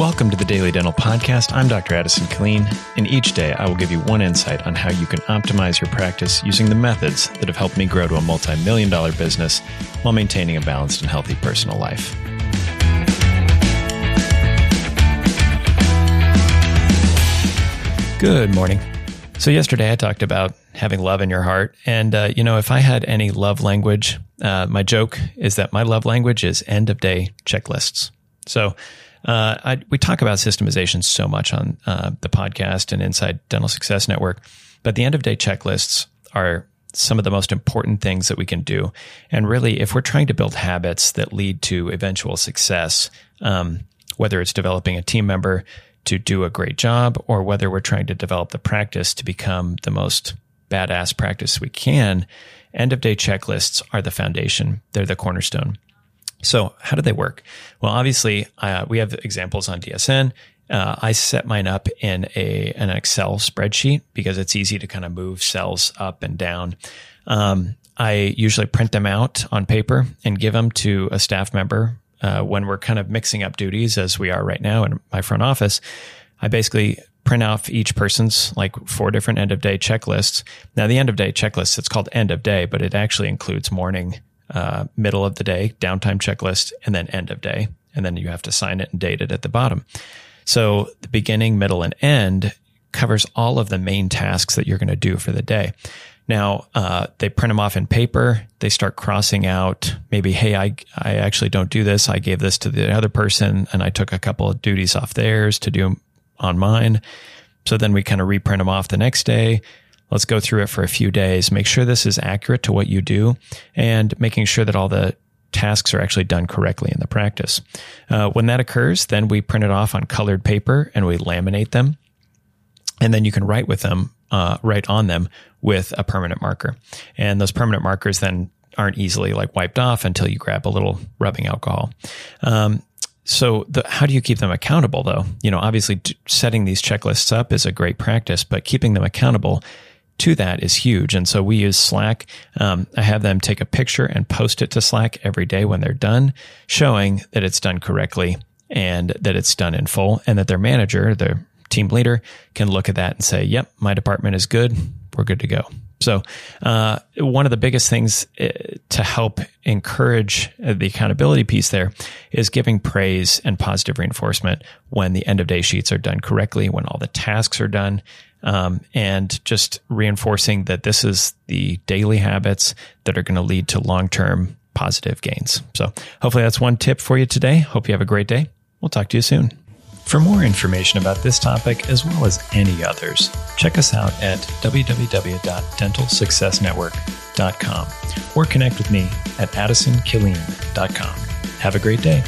Welcome to the Daily Dental Podcast. I'm Dr. Addison Killeen, and each day I will give you one insight on how you can optimize your practice using the methods that have helped me grow to a multi million dollar business while maintaining a balanced and healthy personal life. Good morning. So, yesterday I talked about having love in your heart. And, uh, you know, if I had any love language, uh, my joke is that my love language is end of day checklists. So, uh, I, we talk about systemization so much on uh, the podcast and inside Dental Success Network, but the end of day checklists are some of the most important things that we can do. And really, if we're trying to build habits that lead to eventual success, um, whether it's developing a team member to do a great job or whether we're trying to develop the practice to become the most badass practice we can, end of day checklists are the foundation. They're the cornerstone. So how do they work? Well, obviously, uh, we have examples on DSN. Uh, I set mine up in a an Excel spreadsheet because it's easy to kind of move cells up and down. Um, I usually print them out on paper and give them to a staff member uh, when we're kind of mixing up duties, as we are right now in my front office. I basically print off each person's like four different end of day checklists. Now, the end of day checklist, it's called end of day, but it actually includes morning uh, middle of the day, downtime checklist, and then end of day. And then you have to sign it and date it at the bottom. So the beginning, middle, and end covers all of the main tasks that you're going to do for the day. Now, uh, they print them off in paper. They start crossing out maybe, hey, I, I actually don't do this. I gave this to the other person and I took a couple of duties off theirs to do on mine. So then we kind of reprint them off the next day. Let's go through it for a few days. Make sure this is accurate to what you do and making sure that all the tasks are actually done correctly in the practice. Uh, when that occurs, then we print it off on colored paper and we laminate them. And then you can write with them, uh, write on them with a permanent marker. And those permanent markers then aren't easily like wiped off until you grab a little rubbing alcohol. Um, so the, how do you keep them accountable though? You know, obviously setting these checklists up is a great practice, but keeping them accountable to that is huge. And so we use Slack. Um, I have them take a picture and post it to Slack every day when they're done, showing that it's done correctly and that it's done in full and that their manager, their team leader can look at that and say, yep, my department is good. We're good to go. So, uh, one of the biggest things uh, to help encourage the accountability piece there is giving praise and positive reinforcement when the end of day sheets are done correctly, when all the tasks are done, um, and just reinforcing that this is the daily habits that are going to lead to long term positive gains. So, hopefully, that's one tip for you today. Hope you have a great day. We'll talk to you soon. For more information about this topic, as well as any others, check us out at www.dentalsuccessnetwork.com or connect with me at addisonkilleen.com. Have a great day.